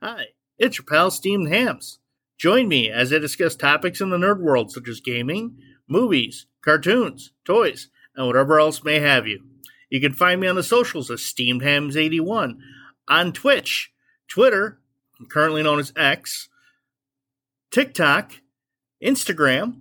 Hi, it's your pal Steamed Hams. Join me as I discuss topics in the nerd world such as gaming, movies, cartoons, toys, and whatever else may have you. You can find me on the socials as Steamed Hams81, on Twitch, Twitter, currently known as X, TikTok, Instagram,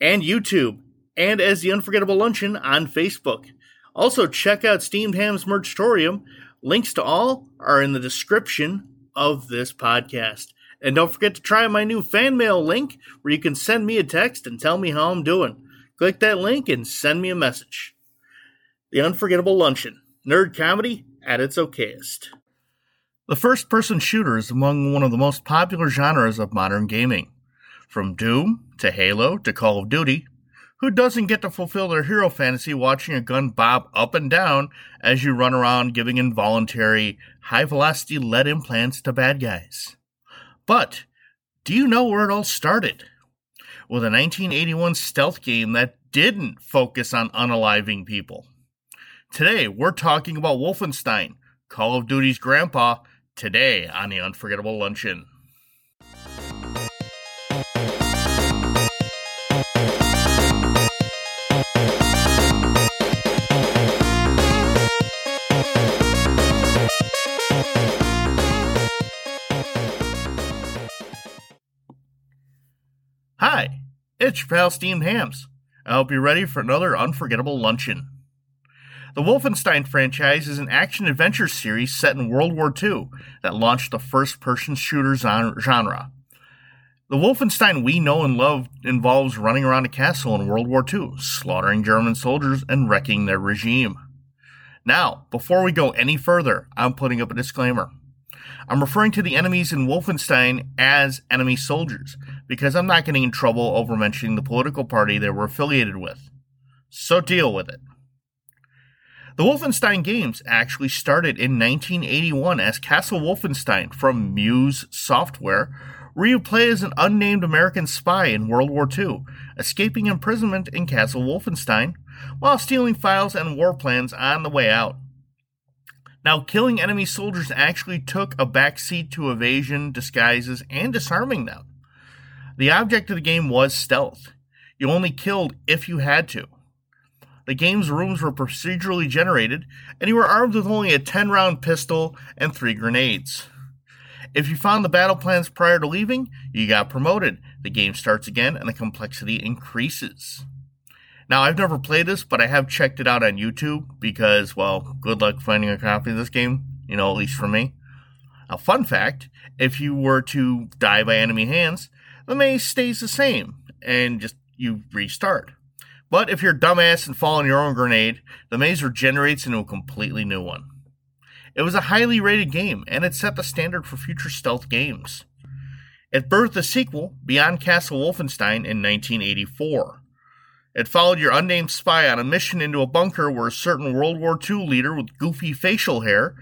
and YouTube, and as the Unforgettable Luncheon on Facebook. Also, check out Steamed Hams Merchtorium. Links to all are in the description of this podcast. And don't forget to try my new fan mail link where you can send me a text and tell me how I'm doing. Click that link and send me a message. The Unforgettable Luncheon Nerd comedy at its okayest. The first person shooter is among one of the most popular genres of modern gaming. From Doom to Halo to Call of Duty, who doesn't get to fulfill their hero fantasy watching a gun bob up and down as you run around giving involuntary, high velocity lead implants to bad guys? But do you know where it all started? With a 1981 stealth game that didn't focus on unaliving people. Today, we're talking about Wolfenstein, Call of Duty's grandpa, today on the Unforgettable Luncheon. It's your pal Steamed Hams. I hope you're ready for another unforgettable luncheon. The Wolfenstein franchise is an action adventure series set in World War II that launched the first person shooter genre. The Wolfenstein we know and love involves running around a castle in World War II, slaughtering German soldiers and wrecking their regime. Now, before we go any further, I'm putting up a disclaimer. I'm referring to the enemies in Wolfenstein as enemy soldiers because I'm not getting in trouble over mentioning the political party they were affiliated with. So deal with it. The Wolfenstein games actually started in 1981 as Castle Wolfenstein from Muse Software, where you play as an unnamed American spy in World War II, escaping imprisonment in Castle Wolfenstein while stealing files and war plans on the way out. Now, killing enemy soldiers actually took a backseat to evasion, disguises, and disarming them. The object of the game was stealth. You only killed if you had to. The game's rooms were procedurally generated, and you were armed with only a 10 round pistol and three grenades. If you found the battle plans prior to leaving, you got promoted. The game starts again, and the complexity increases. Now, I've never played this, but I have checked it out on YouTube because, well, good luck finding a copy of this game, you know, at least for me. A fun fact if you were to die by enemy hands, the maze stays the same and just you restart. But if you're dumbass and fall on your own grenade, the maze regenerates into a completely new one. It was a highly rated game, and it set the standard for future stealth games. It birthed a sequel, Beyond Castle Wolfenstein, in 1984. It followed your unnamed spy on a mission into a bunker where a certain World War II leader with goofy facial hair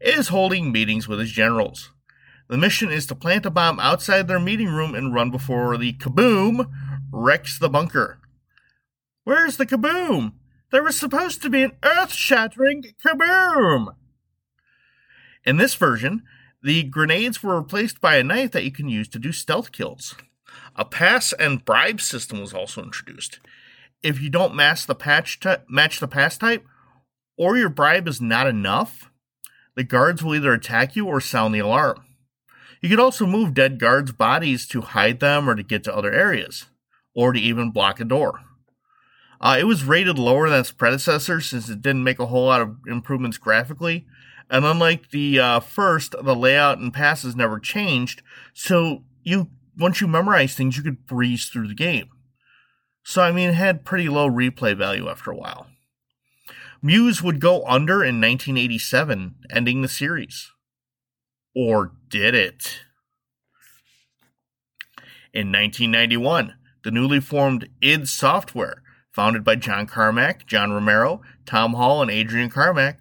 is holding meetings with his generals. The mission is to plant a bomb outside their meeting room and run before the kaboom wrecks the bunker. Where's the kaboom? There was supposed to be an earth shattering kaboom! In this version, the grenades were replaced by a knife that you can use to do stealth kills. A pass and bribe system was also introduced. If you don't match the patch t- match the pass type, or your bribe is not enough, the guards will either attack you or sound the alarm. You could also move dead guards' bodies to hide them or to get to other areas, or to even block a door. Uh, it was rated lower than its predecessor since it didn't make a whole lot of improvements graphically, and unlike the uh, first, the layout and passes never changed. So you once you memorize things, you could breeze through the game. So I mean, it had pretty low replay value after a while. Muse would go under in 1987, ending the series. Or did it? In 1991, the newly formed id Software, founded by John Carmack, John Romero, Tom Hall, and Adrian Carmack,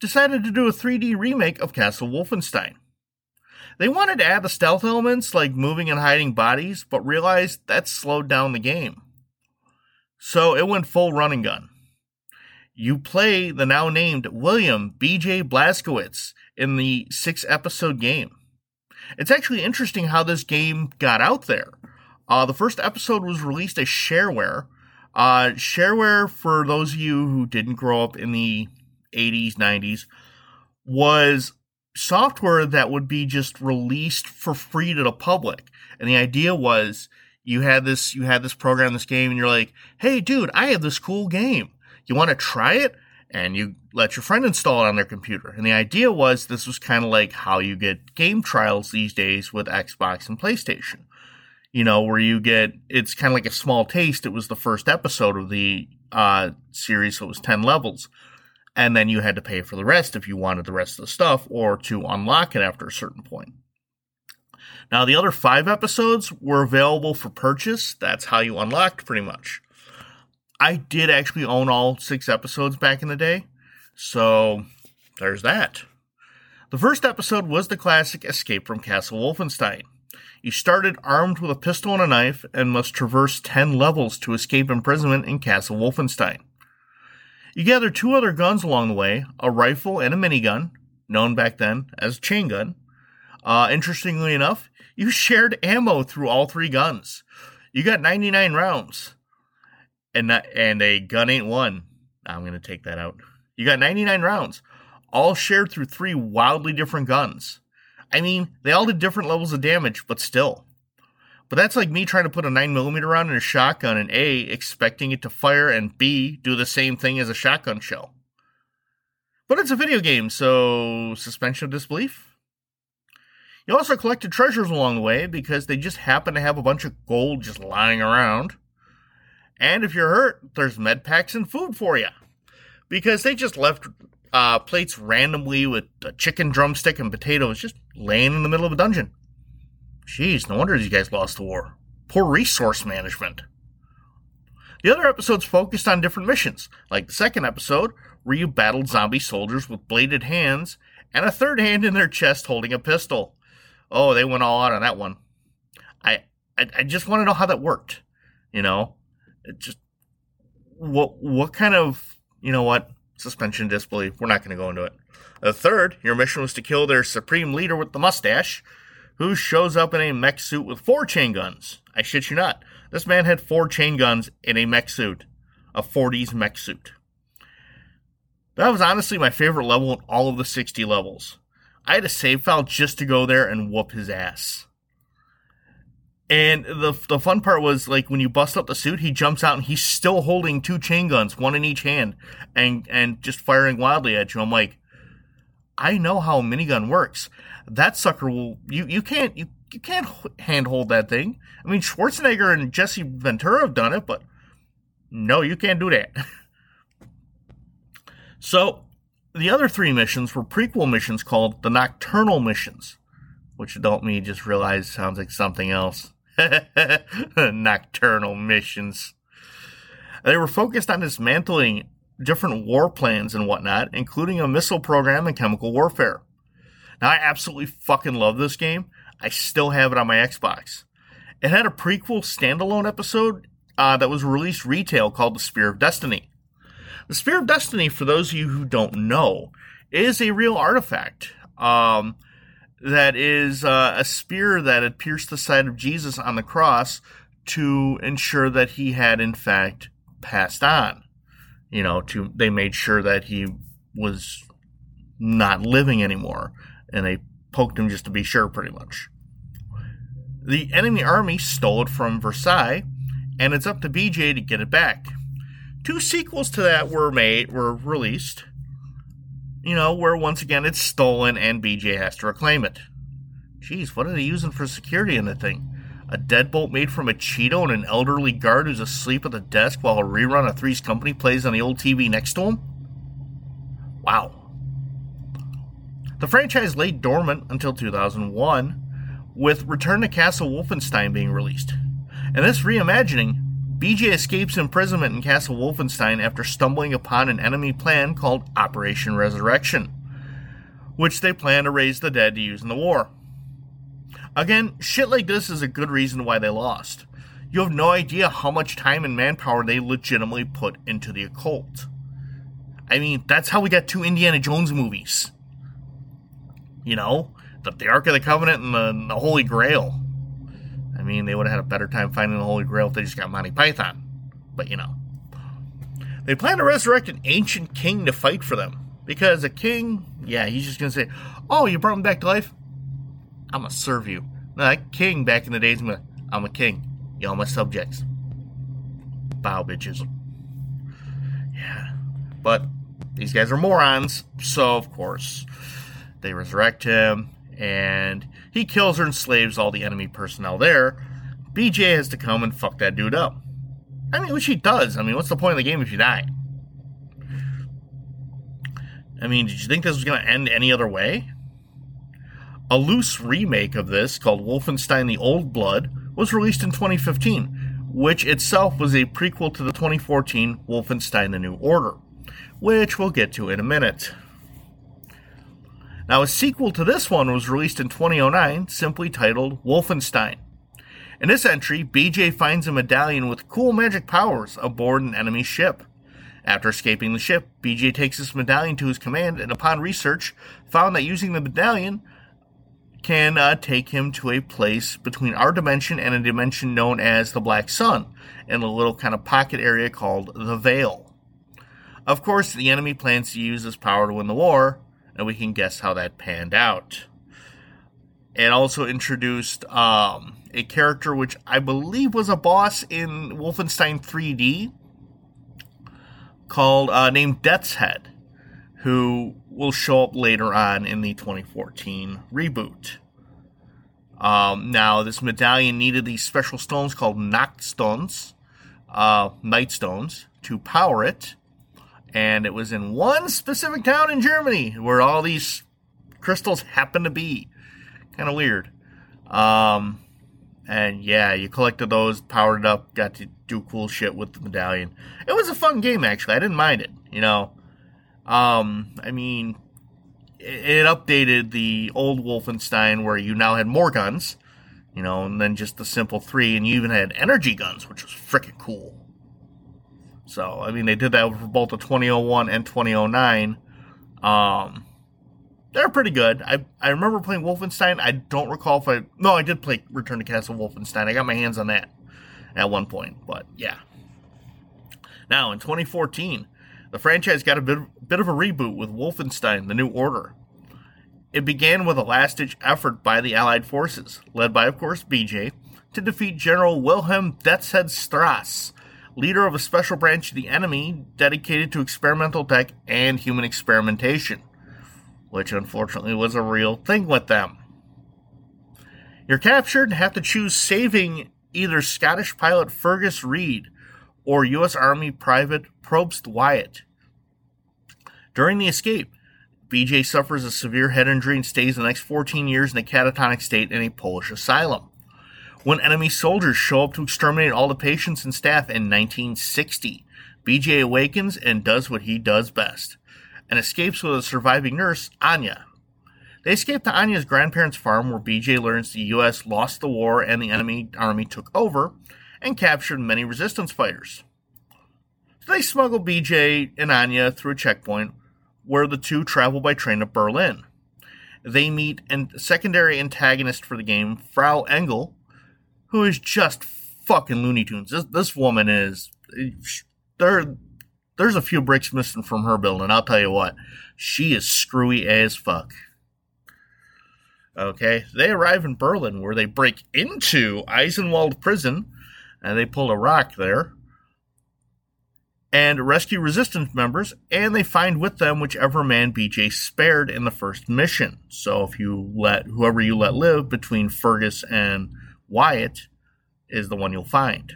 decided to do a 3D remake of Castle Wolfenstein. They wanted to add the stealth elements like moving and hiding bodies, but realized that slowed down the game. So it went full running gun. You play the now named William B.J. Blazkowicz in the six episode game. It's actually interesting how this game got out there. Uh, the first episode was released as shareware. Uh, shareware, for those of you who didn't grow up in the 80s, 90s, was software that would be just released for free to the public. And the idea was you had this you had this program, this game, and you're like, hey dude, I have this cool game. You want to try it? And you let your friend install it on their computer. And the idea was this was kind of like how you get game trials these days with Xbox and PlayStation. You know, where you get it's kind of like a small taste. It was the first episode of the uh, series, so it was 10 levels and then you had to pay for the rest if you wanted the rest of the stuff or to unlock it after a certain point. Now, the other five episodes were available for purchase. That's how you unlocked pretty much. I did actually own all six episodes back in the day, so there's that. The first episode was the classic Escape from Castle Wolfenstein. You started armed with a pistol and a knife and must traverse 10 levels to escape imprisonment in Castle Wolfenstein. You gather two other guns along the way a rifle and a minigun, known back then as chain gun. Uh, interestingly enough, you shared ammo through all three guns. You got 99 rounds, and not, and a gun ain't one. I'm gonna take that out. You got 99 rounds, all shared through three wildly different guns. I mean, they all did different levels of damage, but still. But that's like me trying to put a 9mm round in a shotgun and A, expecting it to fire, and B, do the same thing as a shotgun shell. But it's a video game, so suspension of disbelief? You also collected treasures along the way because they just happen to have a bunch of gold just lying around. And if you're hurt, there's med packs and food for you. Because they just left uh, plates randomly with a chicken drumstick and potatoes just laying in the middle of a dungeon. Jeez, no wonder these guys lost the war. Poor resource management. The other episodes focused on different missions, like the second episode, where you battled zombie soldiers with bladed hands and a third hand in their chest holding a pistol. Oh, they went all out on that one. I I, I just want to know how that worked. You know, it just what what kind of you know what suspension disbelief? We're not going to go into it. The third, your mission was to kill their supreme leader with the mustache, who shows up in a mech suit with four chain guns. I shit you not. This man had four chain guns in a mech suit, a 40s mech suit. That was honestly my favorite level in all of the 60 levels. I had a save file just to go there and whoop his ass. And the the fun part was like when you bust up the suit, he jumps out and he's still holding two chain guns, one in each hand, and and just firing wildly at you. I'm like, I know how a minigun works that sucker will you you can't you you can't handhold that thing. I mean, Schwarzenegger and Jesse Ventura have done it, but no, you can't do that. so, the other three missions were prequel missions called the Nocturnal missions, which adult me just realized sounds like something else. Nocturnal missions. They were focused on dismantling different war plans and whatnot, including a missile program and chemical warfare. Now, I absolutely fucking love this game. I still have it on my Xbox. It had a prequel standalone episode uh, that was released retail called The Spear of Destiny. The Spear of Destiny, for those of you who don't know, is a real artifact. Um, that is uh, a spear that had pierced the side of Jesus on the cross to ensure that he had, in fact, passed on. You know, to they made sure that he was not living anymore and they poked him just to be sure, pretty much. The enemy army stole it from Versailles, and it's up to BJ to get it back. Two sequels to that were made, were released. You know, where once again it's stolen and BJ has to reclaim it. Jeez, what are they using for security in the thing? A deadbolt made from a Cheeto and an elderly guard who's asleep at the desk while a rerun of Three's Company plays on the old TV next to him? Wow. The franchise lay dormant until 2001, with Return to Castle Wolfenstein being released. And this reimagining, BJ escapes imprisonment in Castle Wolfenstein after stumbling upon an enemy plan called Operation Resurrection, which they plan to raise the dead to use in the war. Again, shit like this is a good reason why they lost. You have no idea how much time and manpower they legitimately put into the occult. I mean, that's how we got two Indiana Jones movies. You know, the, the Ark of the Covenant and the, and the Holy Grail. Mean, they would have had a better time finding the Holy Grail if they just got Monty Python. But you know. They plan to resurrect an ancient king to fight for them. Because a king, yeah, he's just going to say, Oh, you brought him back to life? I'm going to serve you. No, that king back in the days, I'm a king. Y'all my subjects. Bow, bitches. Yeah. But these guys are morons, so of course they resurrect him and he kills or enslaves all the enemy personnel there. BJ has to come and fuck that dude up. I mean, which he does. I mean, what's the point of the game if you die? I mean, did you think this was going to end any other way? A loose remake of this called Wolfenstein the Old Blood was released in 2015, which itself was a prequel to the 2014 Wolfenstein the New Order, which we'll get to in a minute. Now, a sequel to this one was released in 2009, simply titled Wolfenstein. In this entry, BJ finds a medallion with cool magic powers aboard an enemy ship. After escaping the ship, BJ takes this medallion to his command and, upon research, found that using the medallion can uh, take him to a place between our dimension and a dimension known as the Black Sun, in a little kind of pocket area called the Veil. Of course, the enemy plans to use this power to win the war, and we can guess how that panned out. It also introduced um, a character which I believe was a boss in Wolfenstein 3D called uh, named Death's Head, who will show up later on in the 2014 reboot. Um, now, this medallion needed these special stones called Nachtstones, uh, Night Stones, to power it and it was in one specific town in Germany where all these crystals happen to be. Kind of weird. Um, and yeah, you collected those, powered up, got to do cool shit with the medallion. It was a fun game, actually. I didn't mind it. You know, um, I mean, it updated the old Wolfenstein where you now had more guns, you know, and then just the simple three, and you even had energy guns, which was freaking cool. So, I mean, they did that for both the 2001 and 2009. Um, they're pretty good. I, I remember playing Wolfenstein. I don't recall if I. No, I did play Return to Castle Wolfenstein. I got my hands on that at one point. But yeah. Now, in 2014, the franchise got a bit, bit of a reboot with Wolfenstein The New Order. It began with a last ditch effort by the Allied forces, led by, of course, BJ, to defeat General Wilhelm Deathshead Strauss leader of a special branch of the enemy dedicated to experimental tech and human experimentation, which unfortunately was a real thing with them. You're captured and have to choose saving either Scottish pilot Fergus Reid or U.S. Army Private Probst Wyatt. During the escape, BJ suffers a severe head injury and stays the next 14 years in a catatonic state in a Polish asylum when enemy soldiers show up to exterminate all the patients and staff in 1960. BJ awakens and does what he does best and escapes with a surviving nurse, Anya. They escape to Anya's grandparents' farm where BJ learns the U.S. lost the war and the enemy army took over and captured many resistance fighters. So they smuggle BJ and Anya through a checkpoint where the two travel by train to Berlin. They meet a secondary antagonist for the game, Frau Engel, who is just fucking Looney Tunes. This this woman is there. There's a few bricks missing from her building. I'll tell you what, she is screwy as fuck. Okay, they arrive in Berlin where they break into Eisenwald prison, and they pull a rock there, and rescue resistance members, and they find with them whichever man BJ spared in the first mission. So if you let whoever you let live between Fergus and Wyatt is the one you'll find.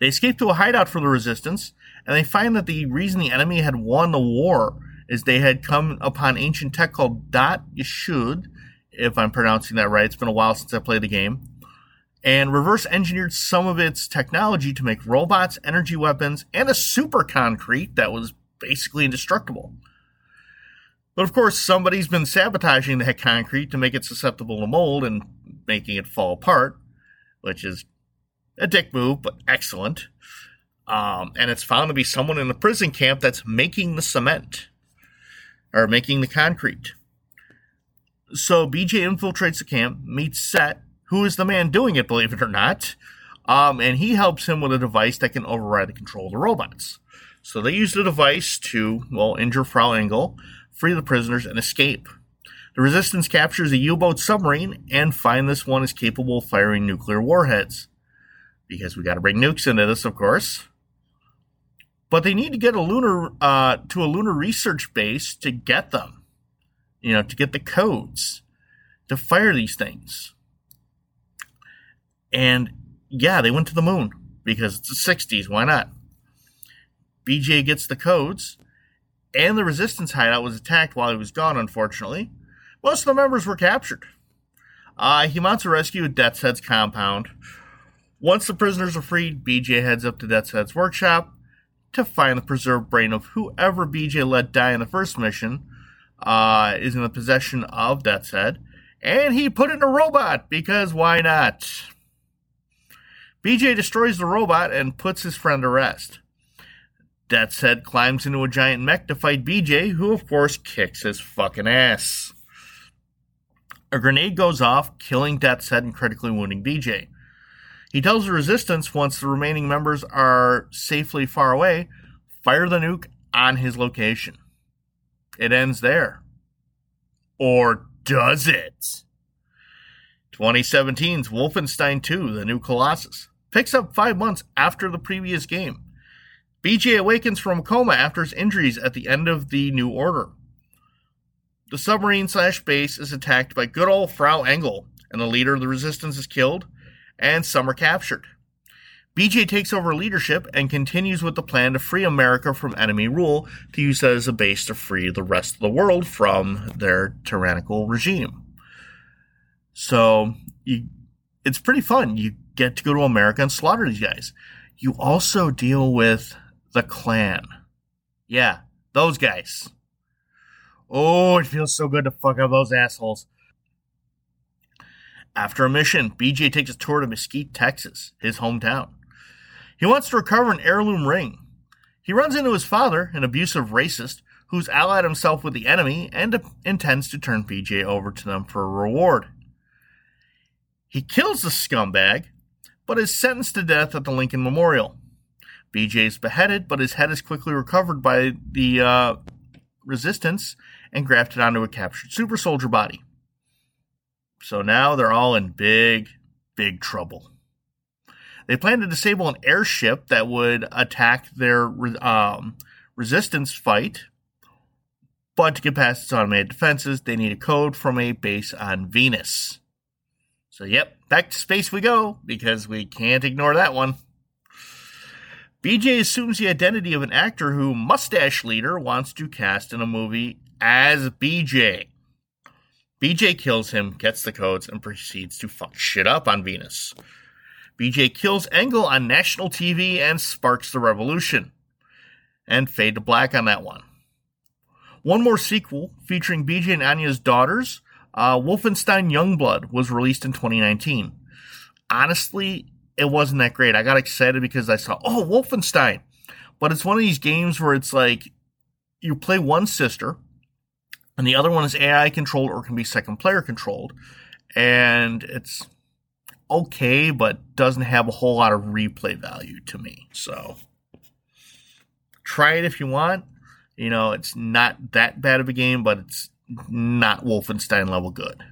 They escape to a hideout for the resistance, and they find that the reason the enemy had won the war is they had come upon ancient tech called Da'at Yichud, if I'm pronouncing that right. It's been a while since I played the game. And reverse engineered some of its technology to make robots, energy weapons, and a super concrete that was basically indestructible. But of course, somebody's been sabotaging that concrete to make it susceptible to mold and making it fall apart, which is a dick move, but excellent. Um, and it's found to be someone in the prison camp that's making the cement or making the concrete. So BJ infiltrates the camp, meets Set, who is the man doing it, believe it or not, um, and he helps him with a device that can override the control of the robots. So they use the device to, well, injure Frau Engel, free the prisoners, and escape. The Resistance captures a U boat submarine and find this one is capable of firing nuclear warheads. Because we got to bring nukes into this, of course. But they need to get a lunar uh, to a lunar research base to get them. You know, to get the codes to fire these things. And yeah, they went to the moon because it's the 60s. Why not? BJ gets the codes, and the resistance hideout was attacked while he was gone, unfortunately. Most of the members were captured. Uh, he mounts a rescue at Death's Head's compound. Once the prisoners are freed, BJ heads up to Death's Head's workshop to find the preserved brain of whoever BJ let die in the first mission uh, is in the possession of Death's Head, and he put it in a robot because why not? BJ destroys the robot and puts his friend to rest. Death's Head climbs into a giant mech to fight BJ, who of course kicks his fucking ass. A grenade goes off, killing Death Head and critically wounding BJ. He tells the resistance once the remaining members are safely far away, fire the nuke on his location. It ends there. Or does it? 2017's Wolfenstein 2, The New Colossus, picks up five months after the previous game. BJ awakens from a coma after his injuries at the end of the New Order. The submarine slash base is attacked by good old Frau Engel, and the leader of the resistance is killed, and some are captured. BJ takes over leadership and continues with the plan to free America from enemy rule to use that as a base to free the rest of the world from their tyrannical regime. So you, it's pretty fun. You get to go to America and slaughter these guys. You also deal with the Klan. Yeah, those guys. Oh, it feels so good to fuck up those assholes. After a mission, BJ takes a tour to Mesquite, Texas, his hometown. He wants to recover an heirloom ring. He runs into his father, an abusive racist, who's allied himself with the enemy and intends to turn BJ over to them for a reward. He kills the scumbag, but is sentenced to death at the Lincoln Memorial. BJ is beheaded, but his head is quickly recovered by the uh, resistance and grafted onto a captured super soldier body. So now they're all in big, big trouble. They plan to disable an airship that would attack their um, resistance fight, but to get past its automated defenses, they need a code from a base on Venus. So, yep, back to space we go because we can't ignore that one. BJ assumes the identity of an actor who Mustache Leader wants to cast in a movie as BJ. BJ kills him, gets the codes, and proceeds to fuck shit up on Venus. BJ kills Engel on national TV and sparks the revolution. And fade to black on that one. One more sequel featuring BJ and Anya's daughters, uh, Wolfenstein Youngblood, was released in 2019. Honestly, it wasn't that great. I got excited because I saw, oh, Wolfenstein. But it's one of these games where it's like you play one sister, and the other one is AI controlled or can be second player controlled. And it's okay, but doesn't have a whole lot of replay value to me. So try it if you want. You know, it's not that bad of a game, but it's not Wolfenstein level good.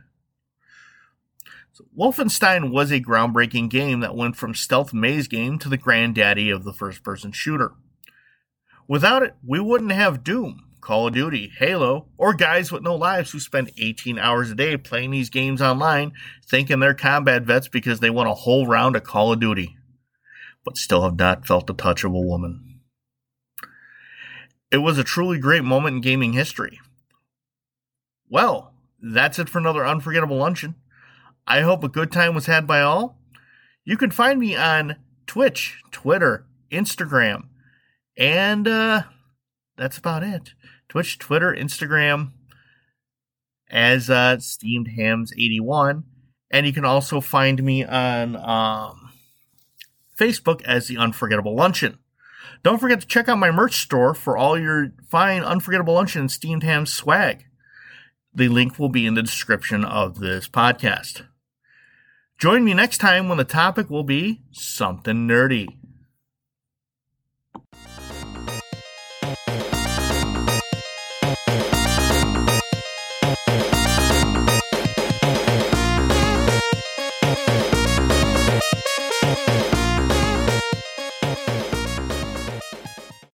So Wolfenstein was a groundbreaking game that went from stealth maze game to the granddaddy of the first person shooter. Without it, we wouldn't have Doom, Call of Duty, Halo, or guys with no lives who spend 18 hours a day playing these games online thinking they're combat vets because they won a whole round of Call of Duty, but still have not felt the touch of a woman. It was a truly great moment in gaming history. Well, that's it for another unforgettable luncheon. I hope a good time was had by all. You can find me on Twitch, Twitter, Instagram, and uh, that's about it. Twitch, Twitter, Instagram as uh, Steamed Hams 81. And you can also find me on um, Facebook as The Unforgettable Luncheon. Don't forget to check out my merch store for all your fine Unforgettable Luncheon and Steamed Hams swag. The link will be in the description of this podcast. Join me next time when the topic will be something nerdy.